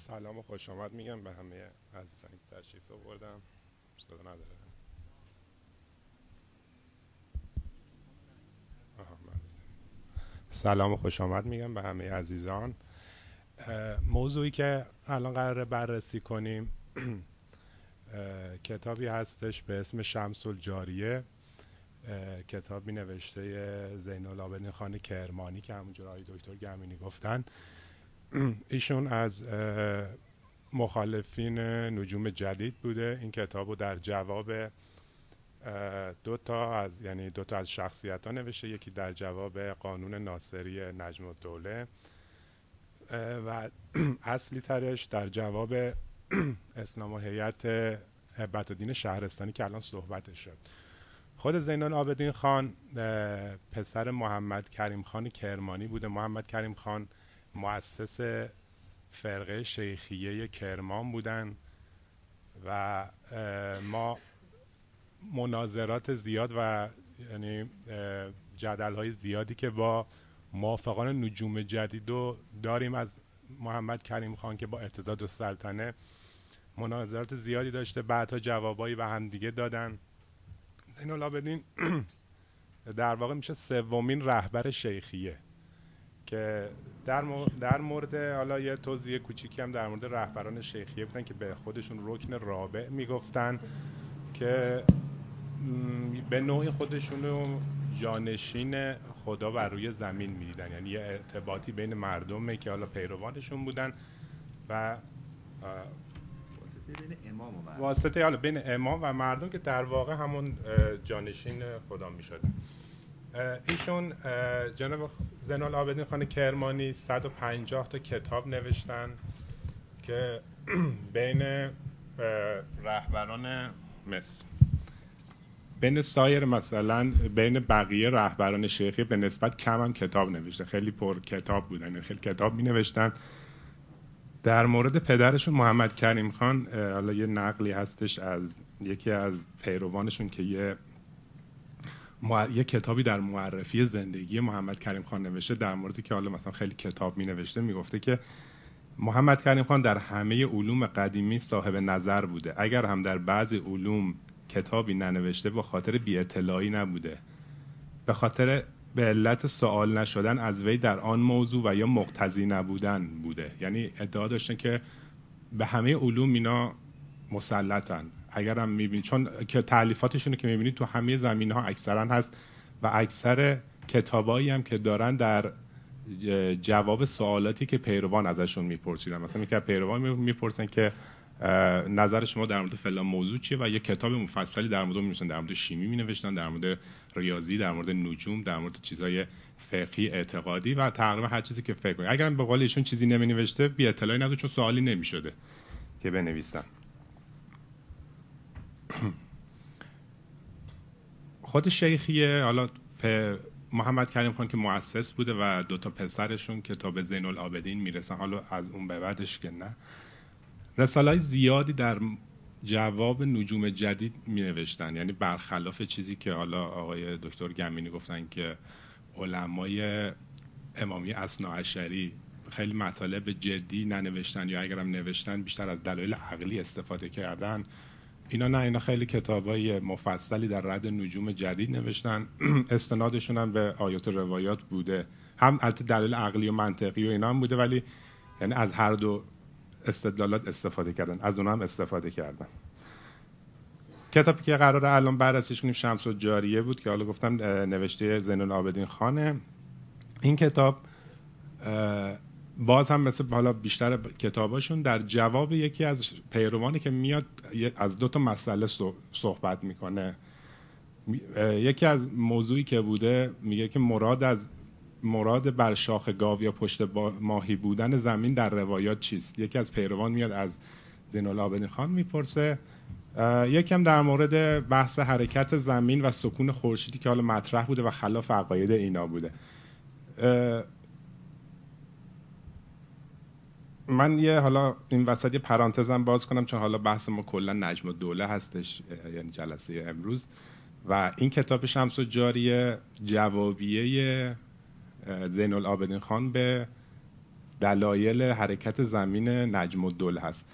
سلام و خوش آمد. میگم به همه عزیزانی که تشریف آوردم صدا نداره. سلام و خوش آمد میگم به همه عزیزان. موضوعی که الان قراره بررسی کنیم کتابی هستش به اسم شمس الجاریه. کتابی نوشته زین العابدین خان کرمانی که همونجور آقای دکتر گمینی گفتن. ایشون از مخالفین نجوم جدید بوده. این کتاب رو در جواب دو تا از یعنی دو تا از شخصیت ها نوشته. یکی در جواب قانون ناصری نجم الدوله. و اصلی ترش در جواب اسلام و هیئت هبت الدین شهرستانی که الان صحبتش شد. خود زین العابدین خان پسر محمد کریم خان کرمانی بوده. محمد کریم خان مؤسس فرقه شیخیه کرمان بودن و ما مناظرات زیاد و یعنی جدل های زیادی که با موافقان نجوم جدید رو داریم. از محمد کریم خان که با اعتضاد السلطنه مناظرات زیادی داشته بعدها جوابایی به هم دیگه دادن. زین العابدین در واقع میشه سومین رهبر شیخیه. که در, در مورد حالا یه توضیح کوچیکی هم در مورد رهبران شیخیه بودن که به خودشون رکن رابع می‌گفتن که به نوعی خودشون رو جانشین خدا بر روی زمین می‌دیدن یعنی یه ارتباطی بین مردمه که حالا پیروانشون بودن و واسطه بین امام و مردم. واسطه حالا بین امام و مردم که در واقع همون جانشین خدا می شدن ایشون جناب زین العابدین خان کرمانی 150 تا کتاب نوشتن که بین رهبران مرسی. بین سایر مثلا بین بقیه رهبران شیخی به نسبت کم هم کتاب نوشته خیلی پر کتاب بودن یعنی خیلی کتاب می نوشتن در مورد پدرشون محمد کریم خان حالا یه نقلی هستش از یکی از پیروانشون که یه یه کتابی در معرفی زندگی محمد کریم خان نوشته در موردی که حالا مثلا خیلی کتاب می نوشته می‌گفته که محمد کریم خان در همه علوم قدیمی صاحب نظر بوده. اگر هم در بعضی علوم کتابی ننوشته به خاطر بی اطلاعی نبوده به خاطر به علت سوال نشدن از وی در آن موضوع و یا مقتضی نبودن بوده. یعنی ادعا داشتن که به همه علوم اینا مسلطن. اگر هم می‌بینید چون که تعلیفاتشون که می‌بینید تو همه زمین ها اکثرا هست و اکثر کتابایی هم که دارن در جواب سوالاتی که پیروان ازشون میپرسیدن. مثلا که پیروان می- می‌پرسن که نظر شما در مورد فلان موضوع چیه و یه کتاب مفصلی در مورد می در مورد شیمی می نوشتن در مورد ریاضی در مورد نجوم در مورد چیزهای فقهی اعتقادی و تقریبا هر چیزی که فکر کنید اگر به قول ایشون چیزی نمی نوشته بی اطلاعی نبود چون سوالی نمی شده که بنویسن. خود شیخیه حالا محمد کریم خان که مؤسس بوده و دو تا پسرشون که تا به زین العابدین می‌رسن حالا از اون به بعدش که نه. رساله زیادی در جواب نجوم جدید می نوشتن یعنی برخلاف چیزی که حالا آقای دکتر گمینی گفتن که علمای امامی اصناعشری خیلی مطالب جدی ننوشتن یا اگرم نوشتن بیشتر از دلایل عقلی استفاده کردن. اینا نه اینا خیلی کتابای مفصلی در رد نجوم جدید نوشتن. استنادشون هم به آیات و روایات بوده. هم البته دلیل عقلی و منطقی و اینا هم بوده ولی یعنی از هر دو استدلالات استفاده کردن. از اونها هم استفاده کردن. کتابی که قرار الان بررسیش کنیم شمس و جاریه بود که حالا گفتم نوشته زین العابدین خانه. این کتاب باز هم مثل حالا بیشتر کتاباشون در جواب یکی از پیروانی که میاد از دو تا مسئله صح- صحبت می‌کنه. یکی از موضوعی که بوده میگه که مراد از مراد بر شاخ گاو یا پشت ماهی بودن زمین در روایات چیست؟ یکی از پیروان میاد از زین العابدین خان می‌پرسه. یکم در مورد بحث حرکت زمین و سکون خورشیدی که حالا مطرح بوده و خلاف عقاید اینا بوده. من یه حالا این وسط یه پرانتزم باز کنم چون حالا بحث ما کلا نجم و دوله هستش یعنی جلسه امروز. و این کتاب شمس و جاریه جوابیه زین العابدین خان به دلایل حرکت زمین نجم الدوله هست.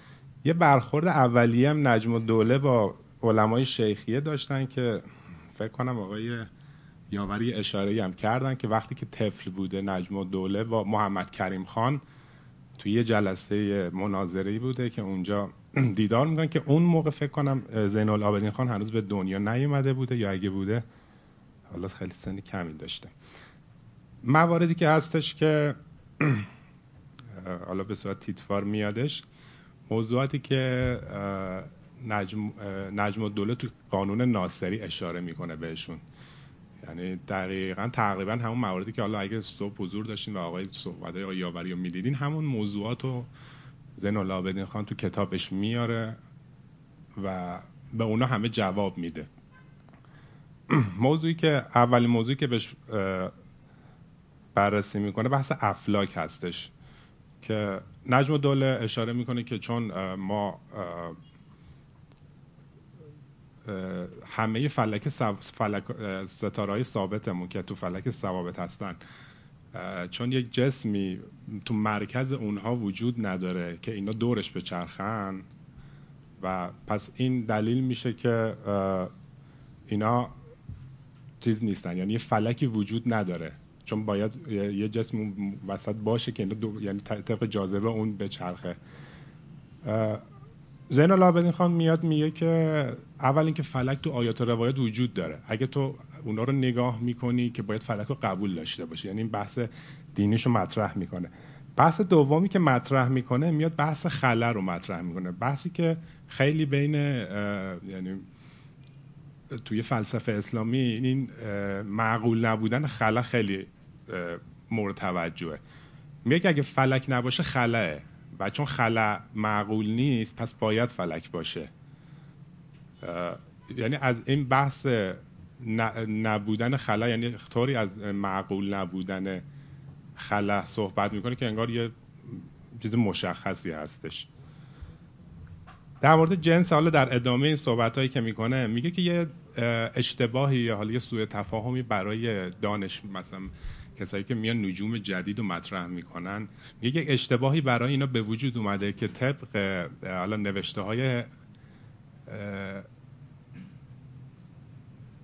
یه برخورد اولیه هم نجم الدوله با علمای شیخیه داشتن که فکر کنم آقای یاوری اشاره هم کردن که وقتی که طفل بوده نجم الدوله با محمد کریم خان توی یه جلسه مناظری بوده که اونجا دیدار می‌کنن که اون موقع فکر کنم زین العابدین خان هنوز به دنیا نیومده بوده یا اگه بوده حالا خیلی سنی کمی داشته. مواردی که هستش که حالا به صورت تیتفار میادش موضوعاتی که نجم, نجم الدوله تو قانون ناصری اشاره می‌کنه بهشون. یعنی دقیقا تقریبا همون مواردی که حالا اگه صبح حضور داشتین و آقای صحبت های آقای یاوری رو می‌دیدین همون موضوعات رو زین العابدین خان تو کتابش میاره و به اونا همه جواب میده. موضوعی که اولین موضوعی که بهش بررسی می‌کنه بحث افلاک هستش که نجم دوله اشاره می‌کنه که چون ما همه فلک, ستاره های ثابتمون که تو فلک ثوابت هستن. چون یک جسمی تو مرکز اونها وجود نداره که اینا دورش به چرخن و پس این دلیل میشه که اینا چیز نیستن. یعنی یه فلکی وجود نداره. چون باید یه جسم وسط باشه که اینا دو... یعنی طبق جاذبه اون به چرخه. زین العابدین خان میاد میگه که اول اینکه فلک تو آیات روایت وجود داره. اگه تو اونا رو نگاه می‌کنی که باید فلک رو قبول داشته باشه یعنی این بحث دینیش رو مطرح می‌کنه. بحث دومی که مطرح می‌کنه میاد بحث خلا رو مطرح می‌کنه. بحثی که خیلی بین یعنی توی فلسفه اسلامی این معقول نبودن خلا خیلی مورد توجهه. میگه اگه فلک نباشه خلاه و چون خلا معقول نیست پس باید فلک باشه. یعنی از این بحث نبودن خلا یعنی طوری از معقول نبودن خلا صحبت می‌کنه که انگار یه چیز مشخصی هستش. در مورد جنس حالا در ادامه این صحبت هایی که می‌کنه میگه که یه اشتباهی یا حالا یه سوء تفاهمی برای دانش مثلا کسایی که میان نجوم جدید رو مطرح می‌کنن. یک اشتباهی برای اینا به وجود اومده که طبق حالا نوشته های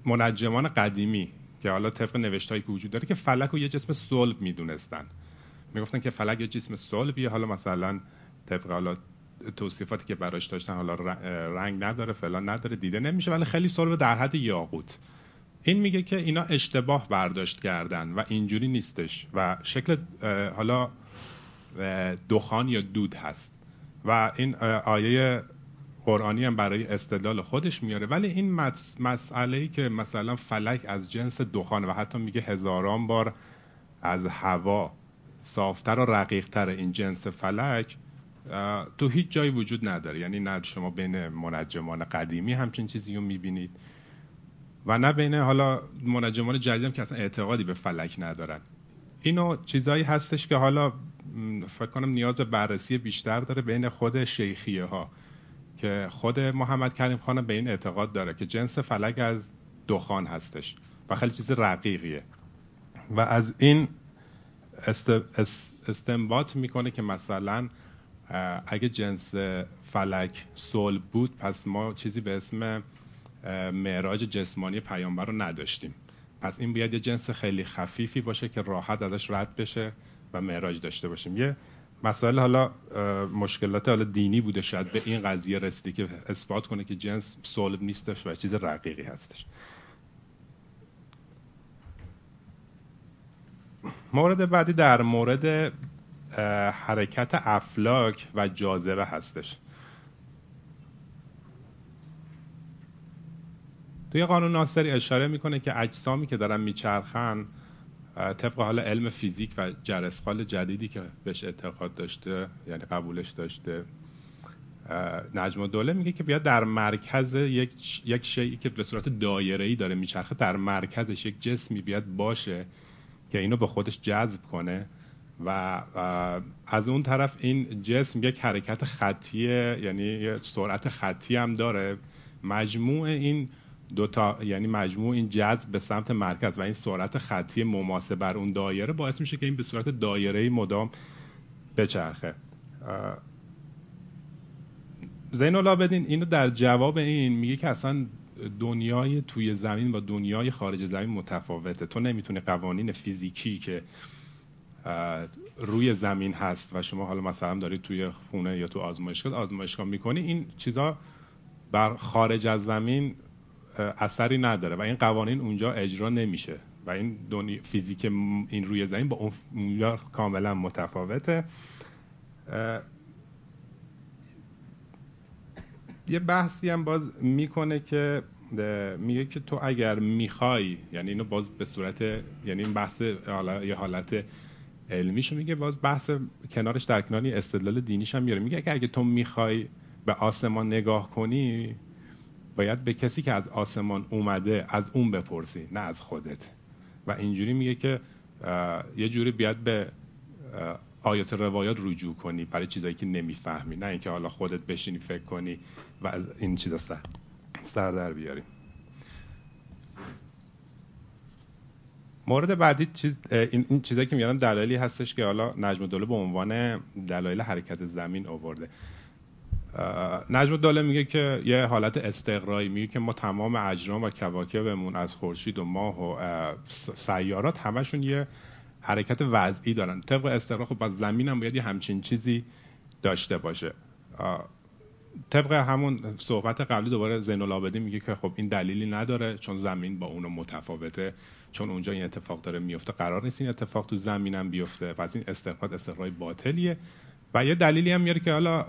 منجمان قدیمی که حالا طبق نوشته که وجود داره که فلک رو یه جسم صلب می‌دونستن. می‌گفتن که فلک یه جسم صلبیه حالا مثلا طبق حالا توصیفاتی که براش داشتن حالا رنگ نداره فلان نداره دیده نمیشه ولی خیلی صلب در حد یاقوت. این میگه که اینا اشتباه برداشت کردن و اینجوری نیستش و شکل حالا دخان یا دود هست و این آیه قرآنی هم برای استدلال خودش میاره. ولی این مسئله ای که مثلا فلک از جنس دخان و حتی میگه هزاران بار از هوا صافتر و رقیقتر این جنس فلک تو هیچ جایی وجود نداره. یعنی نه شما بین منجمان قدیمی همچین چیزی رو می‌بینید و نه بین حالا منجمان جدید هم که اصلا اعتقادی به فلک ندارن. اینو چیزایی هستش که حالا فکر کنم نیاز به بررسی بیشتر داره بین خود شیخیه ها که خود محمد کریم خان به این اعتقاد داره که جنس فلک از دخان هستش و خیلی چیز رقیقیه. و از این استنباط می‌کنه که مثلا اگه جنس فلک صلب بود پس ما چیزی به اسم معراج جسمانی پیامبر رو نداشتیم. پس این باید یه جنس خیلی خفیفی باشه که راحت ازش رد بشه و معراج داشته باشیم. یه مسئله حالا مشکلات حالا دینی بوده شاید به این قضیه رسیدی که اثبات کنه که جنس صلب نیستش و چیز رقیقی هستش. مورد بعدی در مورد حرکت افلاک و جاذبه هستش. توی قانون ناصری اشاره می‌کنه که اجسامی که دارن میچرخن طبق حال علم فیزیک و جرسقال جدیدی که بهش اعتقاد داشته یعنی قبولش داشته نجم دوله میگه که بیاد در مرکز یک یک شیعی که به صورت دایره‌ای داره میچرخه در مرکزش یک جسمی بیاد باشه که اینو به خودش جذب کنه و از اون طرف این جسم یک حرکت خطیه یعنی سرعت خطی هم داره. مجموع این دو تا یعنی مجموع این جذب به سمت مرکز و این سرعت خطی مماسه بر اون دایره باعث میشه که این به صورت دایره مدام بچرخه. زین العابدین اینو در جواب این میگه که اصلا دنیای توی زمین با دنیای خارج زمین متفاوته. تو نمی‌تونی قوانین فیزیکی که روی زمین هست و شما حالا مثلا دارید توی خونه یا تو آزمایشگاه آزمایشگاه می‌کنی این چیزا بر خارج از زمین اثری نداره و این قوانین اونجا اجرا نمیشه و این دنیا فیزیک این روی زمین با اونجا کاملا متفاوته. یه بحثی هم باز می‌کنه که میگه که تو اگر می‌خوای یعنی اینو باز به صورت یعنی این بحث یه حالت علمیشو میگه باز بحث کنارش در کناری استدلال دینیش هم میاره. میگه که اگه تو می‌خوای به آسمان نگاه کنی باید به کسی که از آسمان اومده از اون بپرسی نه از خودت. و اینجوری میگه که یه جوری بیاد به آیات روایات رجوع کنی برای چیزایی که نمی‌فهمی. نه اینکه حالا خودت بشینی فکر کنی و از این چیزا سر, در بیاری. مورد بعدی چیز این, این چیزایی که میارم دلایلی هستش که حالا نجم دوله به عنوان دلایل حرکت زمین آورده. نجم دوله میگه که یه حالت استقرایی میگه که ما تمام اجرام و کواکبمون از خورشید و ماه و سیارات همشون یه حرکت وضعی دارن. طبق استقرا خب از زمین هم باید یه همچین چیزی داشته باشه. طبق همون صحبت قبلی دوباره زین العابدین میگه که خب این دلیلی نداره چون زمین با اونو متفاوته چون اونجا این اتفاق داره میفته. قرار نیست این اتفاق تو زمینم بیفته. پس این استقرار استقرای باطلیه. و یه دلیلی هم میاره که حالا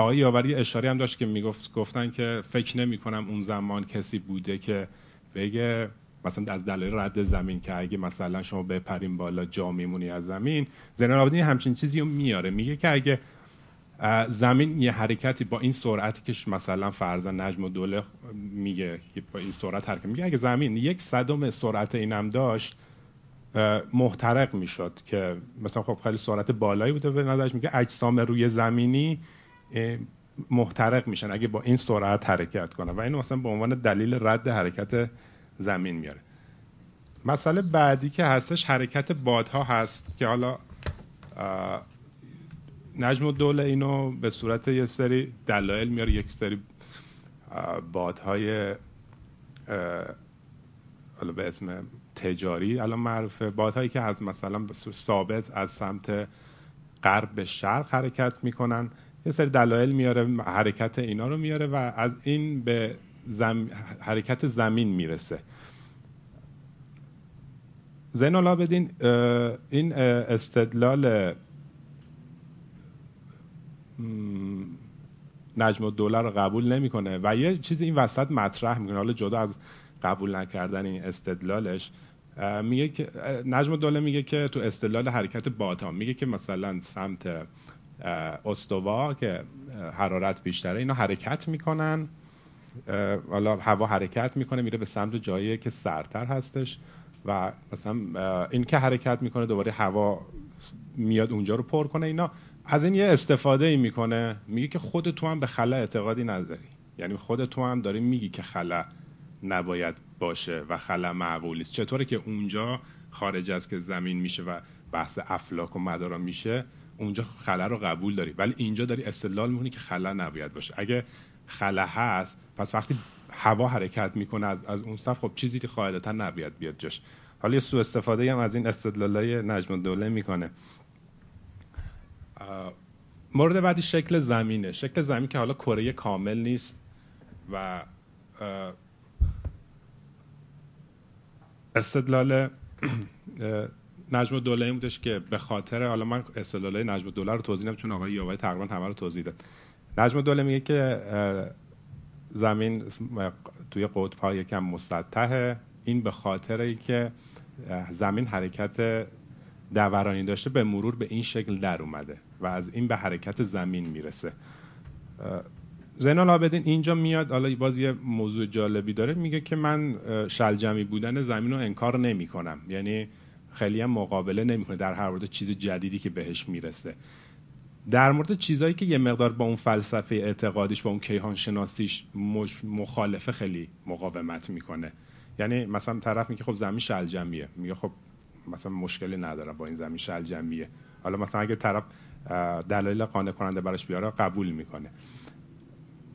آقای یاوری اشاره هم داشت که می‌گفت گفتن که فکر نمی کنم اون زمان کسی بوده که بگه مثلا از دلایل رد زمین که اگه مثلا شما بپریم بالا جا میمونی از زمین زین العابدین همچین چیزی رو میاره. میگه که اگه زمین یه حرکتی با این سرعتی که مثلا فرضا نجم و دوله میگه با این سرعت حرکت میگه اگه زمین یک صدم سرعت اینم داشت محترق می‌شد که مثلا خب خیلی سرعت بالایی بوده به نظرش میگه اجسام روی زمینی محترق میشن اگه با این سرعت حرکت کنه و اینو مثلا به عنوان دلیل رد حرکت زمین میاره. مسئله بعدی که هستش حرکت بادها هست که حالا نجم و دوله اینو به صورت یه سری دلایل میاره. یک سری بادهای حالا به اسم تجاری الان معروفه. بادهایی که از مثلا ثابت از سمت غرب به شرق حرکت می‌کنن. یه سری دلایل میاره حرکت اینا رو میاره و از این به حرکت زمین می‌رسه. زین العابدین این استدلال نجم الدوله رو قبول نمی‌کنه و یه چیزی این وسط مطرح می‌کنه. حالا جدا از قبول نکردن این استدلالش میگه که نجم الدوله میگه که تو استدلال حرکت باتا میگه که مثلا سمت استوا که حرارت بیشتره اینا حرکت می‌کنن. حالا هوا حرکت می‌کنه میره به سمت جایی که سرتر هستش و مثلا این که حرکت می‌کنه دوباره هوا میاد اونجا رو پر کنه اینا. از این یه استفاده ای می‌کنه میگه که خود تو هم به خلا اعتقادی نداری. یعنی خود تو هم داری میگی که خلا نباید باشه و خلا معقولی است چطوره که اونجا خارج از که زمین میشه و بحث افلاک و مدارا میشه اونجا خلا رو قبول داری. ولی اینجا داری استدلال می‌کنی که خلا نباید باشه. اگه خلا هست پس وقتی هوا حرکت می‌کنه از, از اون صف خب چیزی که قاعدتا نباید بیاد جاش. حالا یه سوء استفاده هم از این استدلالای نجم الدوله می‌کنه. مورد بعدی شکل زمینه. شکل زمین که حالا کره کامل نیست و استدلال نجم دوله این بودش که به خاطر حالا من استدلال نجم دوله رو توضیح چون آقای یاوری تقریبا همه رو توضیح داد. نجم دوله میگه که زمین توی قطب یکم مسطحه این به خاطر که زمین حرکت دورانی داشته به مرور به این شکل در اومده و از این به حرکت زمین می‌رسه. زین العابدین اینجا میاد حالا باز یه موضوع جالبی داره. میگه که من شلجمی بودن زمین رو انکار نمی کنم یعنی خیلی هم مقابله نمی‌کنه. در هر مورد چیز جدیدی که بهش می‌رسه. در مورد چیزهایی که یه مقدار با اون فلسفه اعتقادیش با اون کیهان شناسیش مخالفه خیلی مقاومت می‌کنه. یعنی مثلا طرف میگه خب زمین شلجمیه. میگه خب مثلا مشکلی ندارم با این زمین شلجمیه. حالا مثلا اگه طرف دلایل قانع کننده براش بیاره قبول می‌کنه.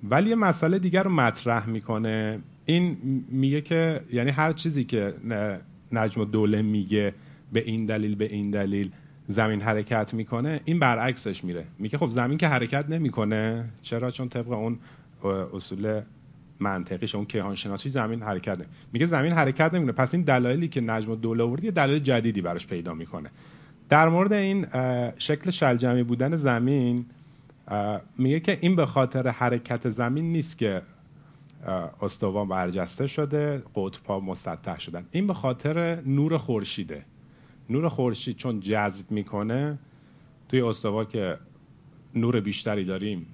ولی یه مسئله دیگر رو مطرح می‌کنه. این میگه که یعنی هر چیزی که نجم دوله میگه به این دلیل به این دلیل زمین حرکت می‌کنه این برعکسش میره. میگه خب زمین که حرکت نمی‌کنه چرا؟ چون طبق اون اصول منطقیش اون کیهان شناسی زمین حرکت نمی. میگه زمین حرکت نمی‌کنه. پس این دلایلی که نجم دوله آورد یه دلیل جدیدی براش پیدا می‌کنه. در مورد این شکل شلجمی بودن زمین میگه که این به خاطر حرکت زمین نیست که استوا برجسته شده قطبها مسطح شدن. این به خاطر نور خورشیده. نور خورشید چون جذب می‌کنه توی استوا که نور بیشتری داریم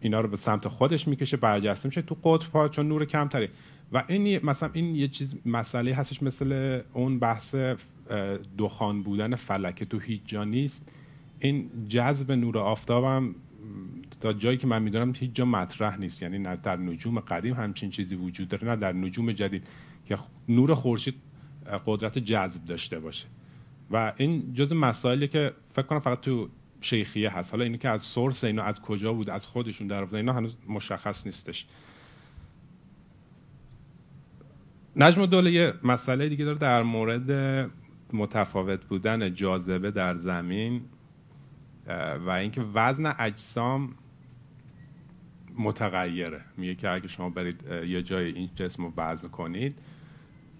اینا رو به سمت خودش می‌کشه برجسته میشه. تو قطب چون نور کمتری و این مثلا این یه چیز مسئله هستش مثل اون بحث دخان بودن فلکه تو هیچ جا نیست. این جذب نور آفتاب هم تا جایی که من می‌دونم هیچ جا مطرح نیست. یعنی نه در نجوم قدیم همچین چیزی وجود داره نه در نجوم جدید که نور خورشید قدرت جذب داشته باشه. و این جز مسائلی که فکر کنم فقط تو شیخیه هست. حالا اینی که از سورس اینا از کجا بود از خودشون در اینا هنوز مشخص نیستش. نجم دوله یه مسئله دیگه داره در مورد متفاوت بودن جاذبه در زمین و اینکه وزن اجسام متغیره. میگه که اگه شما برید یه جای این جسم رو وزن کنید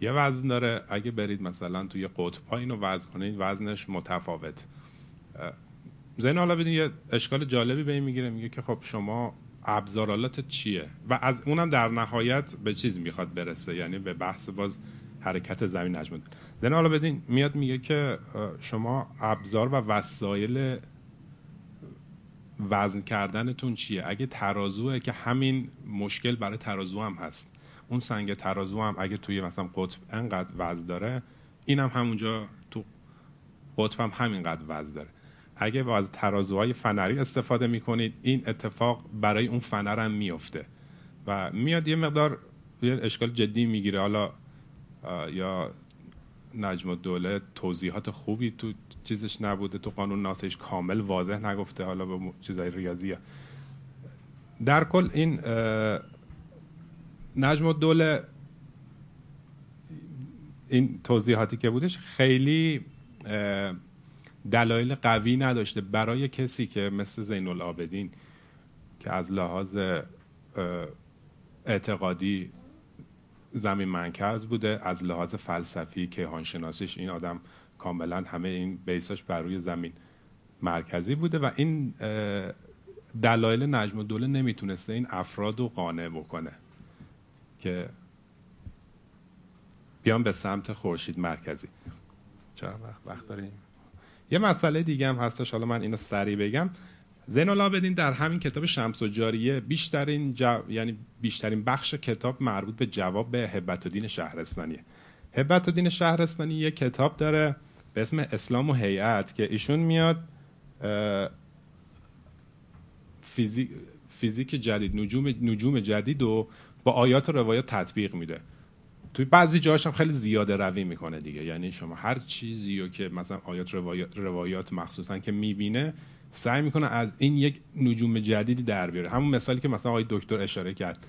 یه وزن داره. اگه برید مثلا توی قطب ها اینو وزن کنید وزنش متفاوت. زین حالا بدین یه اشکال جالبی به این می‌گیره. میگه که خب شما ابزارالات چیه؟ و از اونم در نهایت به چیز می‌خواد برسه؟ یعنی به بحث باز حرکت زمین نجم. زین حالا بدین میاد میگه که شما ابزار و وسایل وزن کردنتون چیه؟ اگه ترازوه که همین مشکل برای ترازو هم هست. اون سنگ ترازو هم اگه توی مثلا قطب انقدر وزن داره این هم همونجا تو قطب هم همینقدر وزن داره. اگه از ترازوهای فنری استفاده می‌کنید این اتفاق برای اون فنر هم میفته و میاد یه مقدار یه اشکال جدی می‌گیره. حالا یا نجم دوله توضیحات خوبی تو چیزش نبوده تو قانون ناسش کامل واضح نگفته حالا به چیزای ریاضی. در کل این نجم دوله این توضیحاتی که بودش خیلی دلایل قوی نداشته برای کسی که مثل زین العابدین که از لحاظ اعتقادی زمین منکز بوده از لحاظ فلسفی کیهان شناسیش این آدم کاملا همه این بیساش بر روی زمین مرکزی بوده و این دلایل نجم دوله نمی‌تونسته این افراد رو قانع بکنه. که بیان به سمت خورشید مرکزی. چرا وقت, وقت داریم. یه مسئله دیگه هم هستش حالا من اینو سریع بگم. زین العابدین در همین کتاب شمس و جاریه بیشترین یعنی بیشترین بخش کتاب مربوط به جواب به هبت الدین شهرستانیه. هبت الدین شهرستانی یه کتاب داره به اسم اسلام و هیئت که ایشون میاد فیزیک, فیزیک جدید نجوم نجوم جدید و با آیات و روایات تطبیق میده. توی بعضی جاهاش هم خیلی زیاده روی می‌کنه دیگه. یعنی شما هر چیزی رو که مثلا آیات روایات, روایات مخصوصا که می‌بینه سعی می‌کنه از این یک نجوم جدیدی در بیاره. همون مثالی که مثلا آقای دکتر اشاره کرد.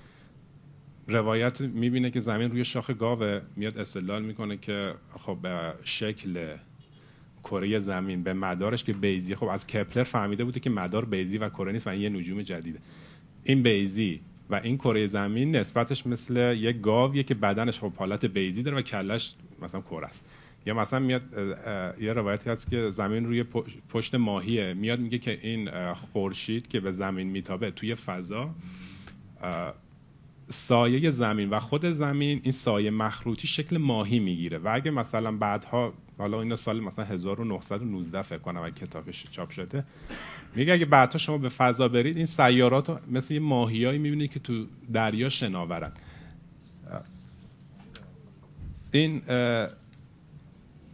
روایت می‌بینه که زمین روی شاخ گاوه میاد استدلال می‌کنه که خب به شکل کره زمین به مدارش که بیزی خب از کپلر فهمیده بوده که مدار بیزی و کره نیست و این یه نجوم جدیده. این بیزی و این کره زمین نسبتش مثل یک گاویه که بدنش خب حالت بیزی داره و کلش مثلا کره است. یا مثلا میاد یه روایتی هست که زمین روی پشت ماهیه. میاد میگه که این خورشید که به زمین میتابه توی فضا سایه زمین و خود زمین این سایه مخروطی شکل ماهی می‌گیره. و اگه مثلا بعدها حالا این سال مثلا 1919 فکر کنم اگه کتابش چاپ شده میگه اگه بعدها شما به فضا برید این سیارات مثل یه ماهیایی می‌بینید که تو دریا شناورن. این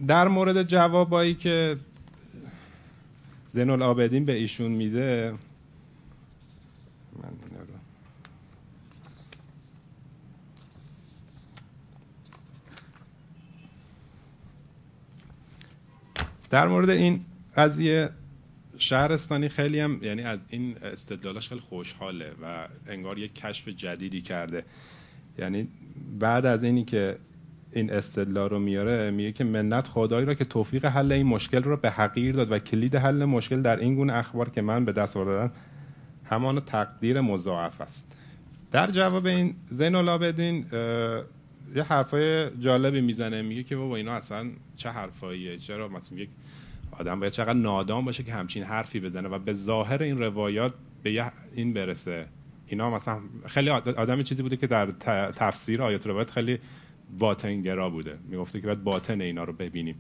در مورد جوابایی که زین العابدین به ایشون میده در مورد این قضیه شهرستانی خیلی هم یعنی از این استدلالاش خیلی خوشحاله و انگار یک کشف جدیدی کرده. یعنی بعد از اینی که این استدلال رو میاره میگه که منت خدایی را که توفیق حل این مشکل رو به حقیر داد و کلید حل مشکل در این گونه اخبار که من به دست آوردم همان تقدیر مضاعف است. در جواب این زین العابدین یه حرفای جالبی می‌زنه میگه که بابا اینا اصلا چه حرفاییه چرا مثلا یک آدم باید چقدر نادام باشه که همچین حرفی بزنه و به ظاهر این روایات به این برسه. اینا مثلا خیلی آدم چیزی بوده که در تفسیر آیات روایت خیلی باطنگرا بوده. می‌گفته که باید باطن اینا رو ببینیم.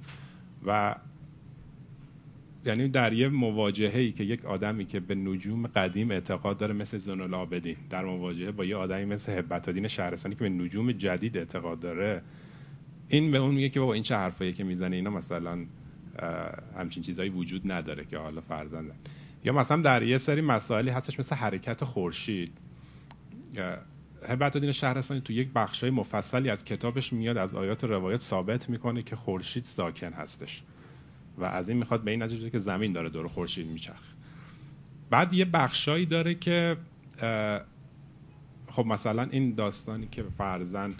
و یعنی در یه مواجهه ای که یک آدمی که به نجوم قدیم اعتقاد داره مثل زن العابدین در مواجهه با یه آدمی مثل هبت شهرستانی که به نجوم جدید اعتقاد داره این به اون میگه که بابا این چه حرفایی که می‌زنه؟ اینا مثلا همچین چیزایی وجود نداره که حالا فرزندن. یا مثلا در یه سری مسائلی هستش مثل حرکت خورشید. هبت شهرستانی تو یک بخشای مفصلی از کتابش میاد از آیات روایت ثابت می‌کنه که خورشید ساکن هستش. و از این می‌خواد به این نتیجه که زمین داره دور خورشید میچرخ بعد یه بخشایی داره که خب مثلا این داستانی که فرزن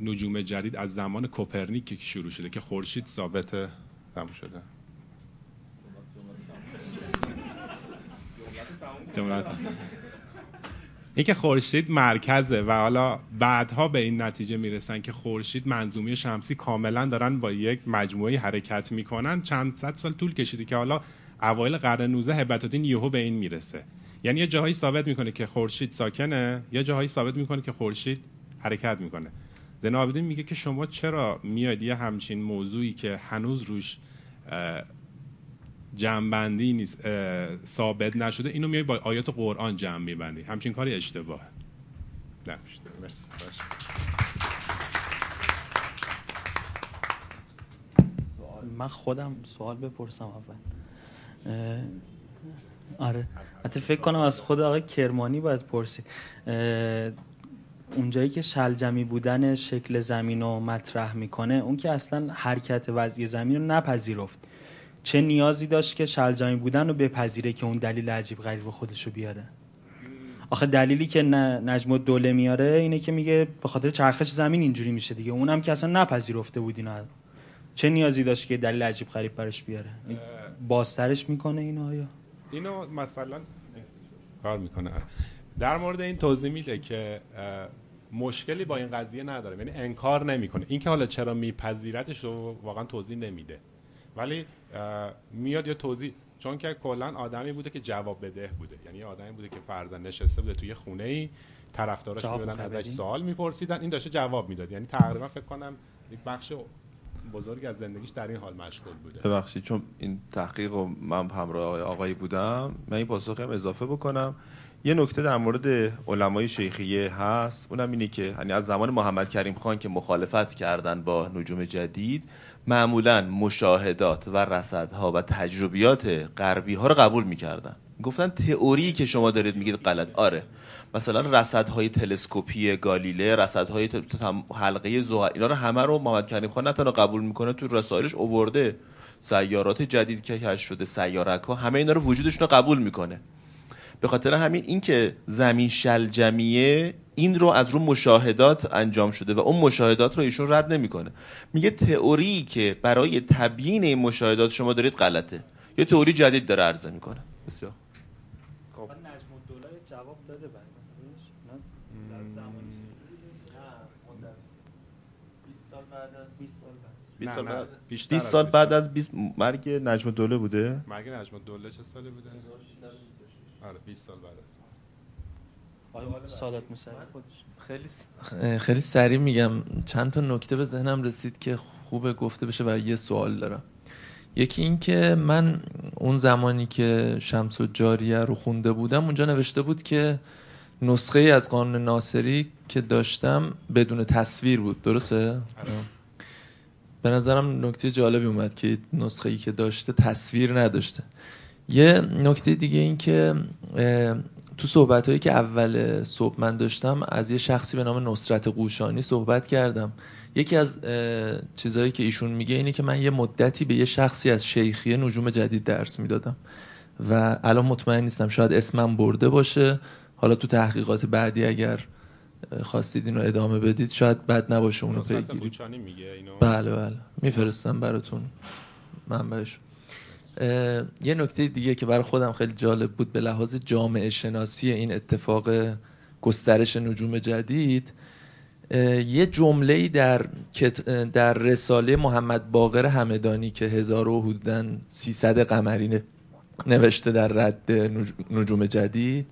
نجوم جدید از زمان کوپرنیک که شروع شده که خورشید ثابت تموم شده. این که خورشید مرکزه و حالا بعدها به این نتیجه می‌رسن که خورشید منظومه شمسی کاملا دارن با یک مجموعه حرکت می‌کنن. چند صد سال طول کشیده که حالا اوایل قرن 19 هبتاتین یهو به این می‌رسه. یعنی یه جاهایی ثابت می‌کنه که خورشید ساکنه یه جاهایی ثابت می‌کنه که خورشید حرکت می‌کنه. زنابدین میگه که شما چرا میاد یه همچین موضوعی که هنوز روش جمعبندی نیست ثابت نشده. اینو میای با آیات قرآن جمع میبندی. همچین کاری اشتباهه. نه. مرسی. من خودم سوال بپرسم اول. آره. حتی فکر کنم از خود آقای کرمانی باید پرسی. اونجایی که شلجمی بودن شکل زمین رو مطرح می‌کنه اون که اصلا حرکت وضعی زمین رو نپذیرفت. چه نیازی داشت که شلجمی بودن رو بپذیره که اون دلیل عجیب غریب خودش رو بیاره؟ آخه دلیلی که نجم و دوله میاره اینه که میگه به خاطر چرخش زمین اینجوری میشه دیگه. اونم که اصلا نپذیرفته بود اینا. چه نیازی داشت که دلیل عجیب غریب برش بیاره؟ بازترش می‌کنه اینو آیا اینو مثلا کار می‌کنه. در مورد این توضیح میده که مشکلی با این قضیه نداره. یعنی انکار نمی‌کنه. اینکه حالا چرا میپذیرتش رو واقعا توضیح نمیده. ولی میاد یه توضیح. چون که کلا آدمی بوده که جواب بده بوده. یعنی آدمی بوده که فرزن نشسته بوده توی خونه ای طرفداراش میبودن ازش سوال میپرسیدن. این داشته جواب می‌داد. یعنی تقریبا فکر کنم یک بخش بزرگی از زندگیش در این حال مشغول بوده. ببخشید چون این تحقیق و من همراه آقایی بودم من این پاسخ هم اضافه بکنم. یه نکته در مورد علمای شیخیه هست. اونم اینه که یعنی از زمان محمد کریم خان که مخالفت کردن با نجوم جدید معمولا مشاهدات و رصدها و تجربیات غربی ها رو قبول می‌کردن. گفتن تئوری که شما دارید میگید غلط. آره. مثلا رصدهای تلسکوپی گالیله رصدهای حلقه زحل اینا رو همه رو محمد کریم خان نتونه قبول می‌کنه تو رسائلش اوورده. سیارات جدید که کشف شده سیارک ها همه اینا رو وجودشون رو قبول می‌کنه. به خاطر همین اینکه زمین شلجمیه این رو از رو مشاهدات انجام شده و اون مشاهدات رو ایشون رد نمی‌کنه. میگه تئوری که برای تبیین این مشاهدات شما دارید غلطه. یه تئوری جدید داره عرضه می‌کنه. بسیار. خب. جواب داده 20 سال بعد از 20 مرگ نجم دوله بوده؟ مرگ نجم دوله چه سالی بوده؟ آره 20 سال بعد خیلی خیلی سریع میگم. چند تا نکته به ذهنم رسید که خوبه گفته بشه و یه سوال دارم. یکی این که من اون زمانی که شمس و جاریه رو خونده بودم اونجا نوشته بود که نسخه از قانون ناصری که داشتم بدون تصویر بود. درسته؟ آره. به نظرم نکته جالبی اومد که نسخه ای که داشته تصویر نداشته. یه نکته دیگه این که تو صحبت هایی که اول صبح من داشتم از یه شخصی به نام نصرت قوشانی صحبت کردم. یکی از چیزهایی که ایشون میگه اینه که من یه مدتی به یه شخصی از شیخیه نجوم جدید درس می‌دادم و الان مطمئن نیستم شاید اسمم برده باشه. حالا تو تحقیقات بعدی اگر خواستید اینو ادامه بدید شاید بد نباشه اونو پیگیری بله بله. میفرستم براتون منبعش یه نکته دیگه که برای خودم خیلی جالب بود به لحاظ جامعه شناسی این اتفاق گسترش نجوم جدید یه جمله در در رساله محمد باقر همدانی که هزار و حدوداً 300 قمری نوشته در رد نجوم جدید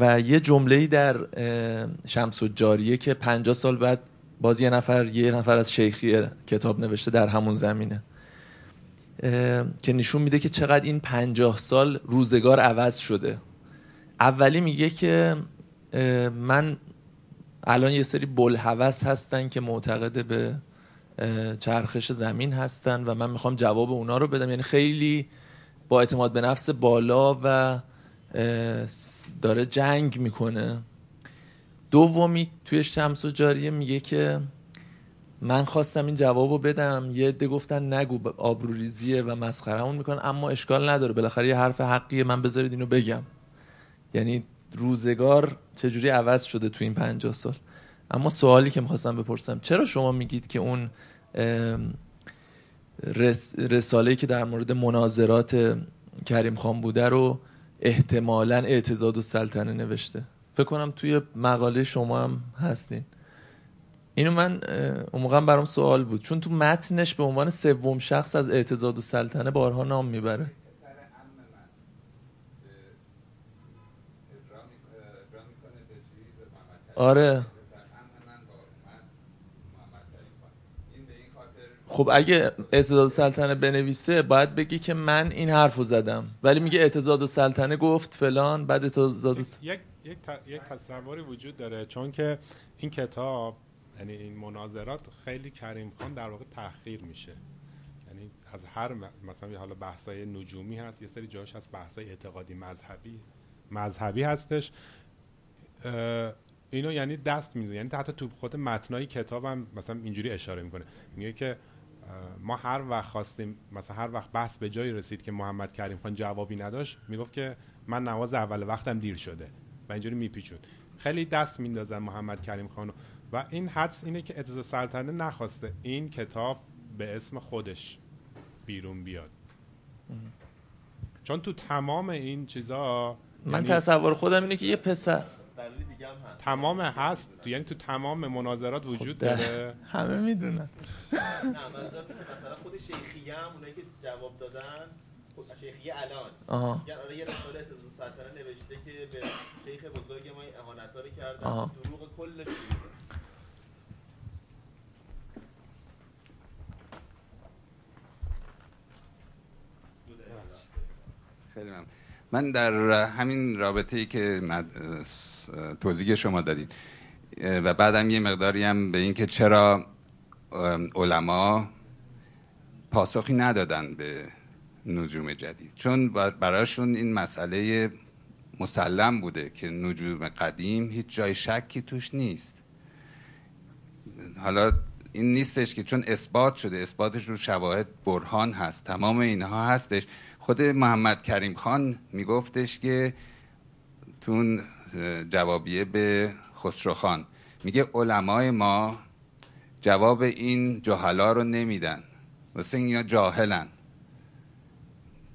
و یه جمله در شمس و جاریه که 50 سال بعد باز یه نفر یه نفر از شیخی کتاب نوشته در همون زمینه. که نشون میده که چقدر این پنجاه سال روزگار عوض شده. اولی میگه که من الان یه سری بلحوث هستن که معتقد به چرخش زمین هستن و من می‌خوام جواب اونا رو بدم. یعنی خیلی با اعتماد به نفس بالا و داره جنگ می‌کنه. دومی توی شمس و جاریه میگه که من خواستم این جوابو بدم یه عده گفتن نگو آبروریزیه و مسخرمون می‌کنن اما اشکال نداره. بالاخره یه حرف حقیه من بذارید اینو بگم. یعنی روزگار چجوری عوض شده تو این پنجاه سال؟ اما سوالی که می‌خواستم بپرسم چرا شما میگید که اون رس رساله که در مورد مناظرات کریم خان بوده رو احتمالا اعتزاد و سلطنه نوشته؟ فکر کنم توی مقاله شما هم هستین. اینو من اون برام سوال بود. چون تو متنش به عنوان سوم شخص از اعتزاد و سلطنه بارها نام می‌بره. آره. خب اگه اعتزاد سلطنه بنویسه باید بگی که من این حرفو زدم. ولی میگه اعتزاد و سلطنه گفت فلان بعد اعتزاد یک یک تصوری وجود داره. چون که این کتاب یعنی این مناظرات خیلی کریم خان در واقع تحقیر میشه. یعنی از هر مثلا حالا بحثای نجومی هست یه سری جاش هست بحثای اعتقادی مذهبی مذهبی هستش. اینو یعنی دست می‌زنه یعنی حتی تو خود متنای کتابم مثلا اینجوری اشاره می‌کنه. میگه که ما هر وقت خواستیم مثلا هر وقت بحث به جایی رسید که محمد کریم خان جوابی نداشت می‌گفت که من نواز اول وقتم دیر شده و اینجوری میپیچون خیلی دست میندازن محمد کریم خانو. و این حدس اینه که اجازه سلطنه نخواسته این کتاب به اسم خودش بیرون بیاد. چون تو تمام این چیزا من یعنی تصور خودم اینه که یه پسر. تمام هست یعنی تو تمام مناظرات وجود خب، داره. همه می‌دونن. نه مثلا خود شیخیه هم اونایی که جواب دادن شیخیه الان. آها. یعنی آره یه رساله سلطنه نوشته که به شیخ بزرگ ما اهانت‌ها کردن. دروغ کلش خیلی من. من در همین رابطه ای که توضیح شما دادید و بعدم یه مقداری هم به اینکه چرا علما پاسخی ندادن به نجوم جدید. چون براشون این مسئله مسلم بوده که نجوم قدیم هیچ جای شکی توش نیست. حالا این نیستش که چون اثبات شده اثباتش رو شواهد برهان هست تمام اینها هستش. خود محمد کریم خان میگفتش که تون جوابیه به خسرو خان. میگه علمای ما جواب این جهلا رو نمیدن. واسه اینا جاهلن.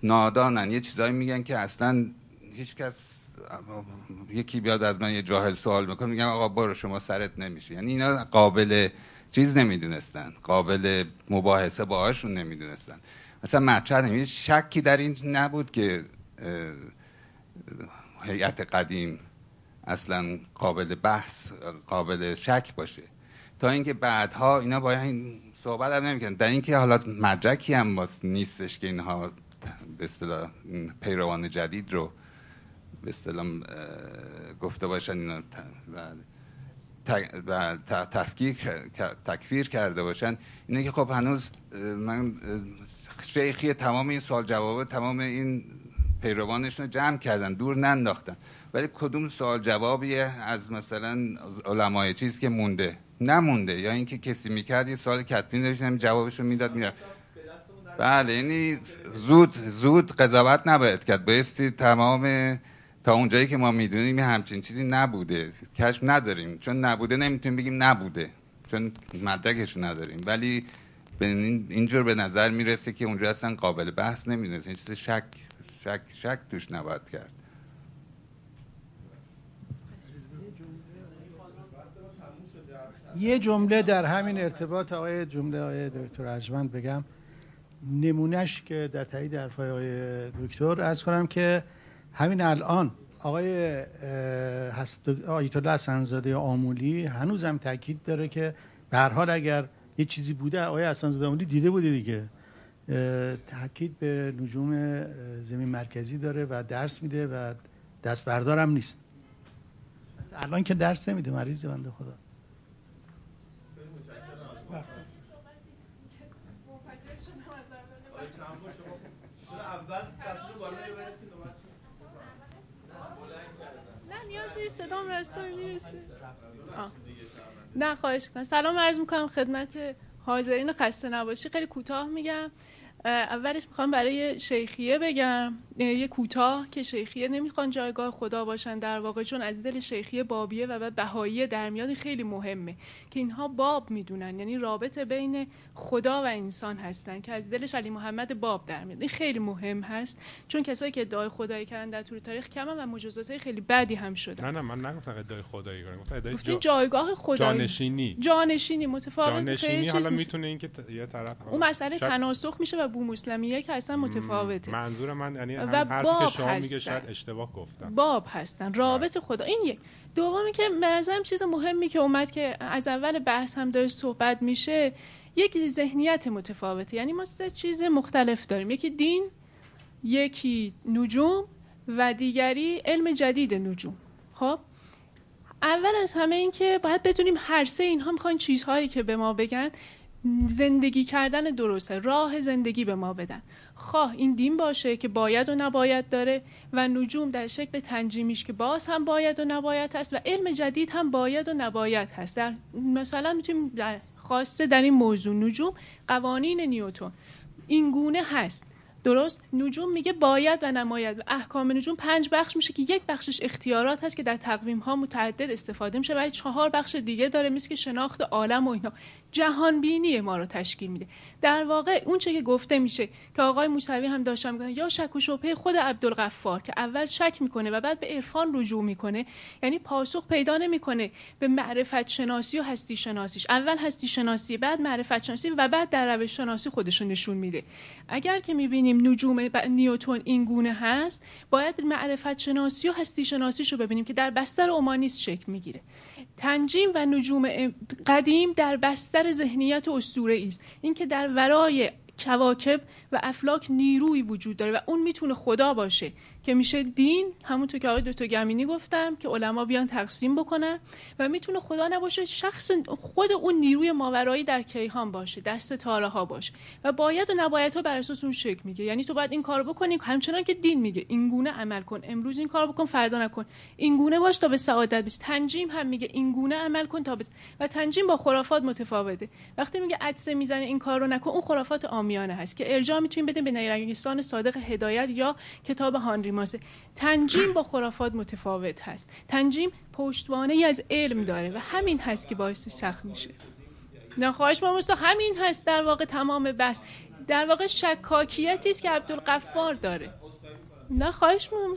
نادانن. یه چیزایی میگن که اصلا هیچ کس یکی بیاد از من یه جاهل سوال می‌کنه میگن آقا برو شما سرت نمیشه. یعنی اینا قابل چیز نمی‌دونستن. قابل مباحثه باهاشون نمی‌دونستن. مثلا مطرح نمید شکی در این نبود که هیئت قدیم اصلا قابل بحث قابل شک باشه. تا اینکه بعدها اینا باید این صحبت هم نمی‌کنن در اینکه حالا مدرکی هم باز نیستش که اینها به اصطلاح پیروان جدید رو به اصطلاح گفته باشن اینا و تفکیر تکفیر کرده باشن. اینه که خب هنوز من شیخی تمام این سوال جواب تمام این پیروانشون رو جمع کردن دور ننداختن. ولی کدوم سوال جوابیه از مثلا علمای چیز که مونده؟ نمونده. یا اینکه کسی می‌کرد یه سوال کتبی نوشتم جوابشو می‌داد میره بله یعنی زود زود قضاوت نباید کرد. بایستی تمام تا اونجایی که ما می‌دونیم همچین چیزی نبوده. کشف نداریم. چون نبوده نمی‌تونیم بگیم نبوده. چون مدرکش نداریم. ولی اینجور به نظر می‌رسه که اونجا اصلا قابل بحث نمی‌دونست. این چیز شک شک شک توش نباید کرد. یه جمله در همین ارتباط آقای جمله آقای دکتر ارجمند بگم. نمونهش که در تایید حرفای آقای دکتر ارز کنم که همین الان آقای آیت الله حسنزاده آمولی هم تاکید داره که به هر حال اگر یه چیزی بوده آقای حسنزاده آمولی دیده بوده دیگه. تاکید به نجوم زمین مرکزی داره و درس میده و دست بردارم نیست. الان که درس نمیده مریض بنده خدا. نه نیازی صدام رستایی می‌رسه. نه خواهش کنم سلام عرض می‌کنم خدمت حاضرین خسته نباشی. خیلی کوتاه میگم. اولش می‌خوام برای شیخیه بگم. یه کوتاه که شیخیه نمی‌خوان جایگاه خدا باشن در واقع چون از دل شیخیه بابیه و بعد بهایی در میاد خیلی مهمه که اینها باب می‌دونن. یعنی رابطه بین خدا و انسان هستن که از دلش علی محمد باب در میاد. این خیلی مهم هست چون کسایی که ادعای خدایی کردن در طول تاریخ کم و مجازات های خیلی بدی هم شده نه نه من نگفتم ادعای خدایی کردن. گفتم ادعای جا... جایگاه خدایی. جانشینی. جانشینی متفاوت. جانشینی حالا می‌تونه اینکه یه طرف اون مسئله تناسخ میشه و بو مسلمیه که اصلا متفاوته. منظور من یعنی و حرفی که شما میگه شاید اشتباه گفتم. باب هستن. رابط خدا. این یک. دومی که به نظرم چیز مهمی که اومد که از اول بحث هم داره صحبت میشه یک ذهنیت متفاوته. یعنی ما سه چیز مختلف داریم. یکی دین یکی نجوم و دیگری علم جدید نجوم. خب؟ اول از همه این که باید بدونیم هر سه اینها می‌خوان چیزهایی که به ما بگن. زندگی کردن درسته راه زندگی به ما بدن. خواه این دین باشه که باید و نباید داره و نجوم در شکل تنجیمیش که باز هم باید و نباید هست و علم جدید هم باید و نباید هست. در مثلا می‌تونیم خواسته در این موضوع نجوم قوانین نیوتون این گونه هست. درست؟ نجوم میگه باید و نماید. و احکام نجوم پنج بخش میشه که یک بخشش اختیارات هست که در تقویم ها متعدد استفاده میشه و چهار بخش دیگه داره مثل که شناخت عالم و اینا. جهان بینی ما رو تشکیل میده. در واقع اون چه که گفته میشه که آقای موسوی هم داشتم میگن یا شک و شبهه خود عبدالغفار که اول شک می‌کنه و بعد به عرفان رجوع می‌کنه یعنی پاسخ پیدا نمی‌کنه به معرفت شناسی و هستی شناسیش اول هستی شناسی بعد معرفت شناسی و بعد در روش شناسی خودش نشون میده. اگر که می‌بینیم نجوم نیوتون این گونه هست باید معرفت شناسی و هستی شناسیش رو ببینیم که در بستر اومانیست شکل می‌گیره. تنجیم و نجوم قدیم در بستر ذهنیت اسطوره است. اینکه در ورای کواکب و افلاک نیروی وجود داره و اون می‌تونه خدا باشه. که میشه دین همونطور که آقای دکتر گمینی گفتم که علما بیان تقسیم بکنن و می‌تونه خدا نباشه شخص خود اون نیروی ماورایی در کیهان باشه در ستاره ها باشه و باید و نباید ها بر اساس اون شکل میگه. یعنی تو باید این کار بکنی همچنان که دین میگه. این گونه عمل کن. امروز این کار بکن فردا نکن. این گونه باش تا به سعادت بیست تنجیم هم میگه این گونه عمل کن تا بس و تنجیم با خرافات متفاوته. وقتی میگه عدسه می‌زنه این کار رو نکن اون خرافات آمیانه هست که ارجاع می‌تونیم بدیم به نیرنگستان صادق هدایت یا کتاب هانری ماسه. تنجیم با خرافات متفاوت هست. تنجیم پشتوانه ای از علم داره و همین هست که باعث سخت میشه. نه خواهش ما همین هست در واقع تمام بس در واقع شکاکیتی است که عبدالقفار داره. نه خواهش ما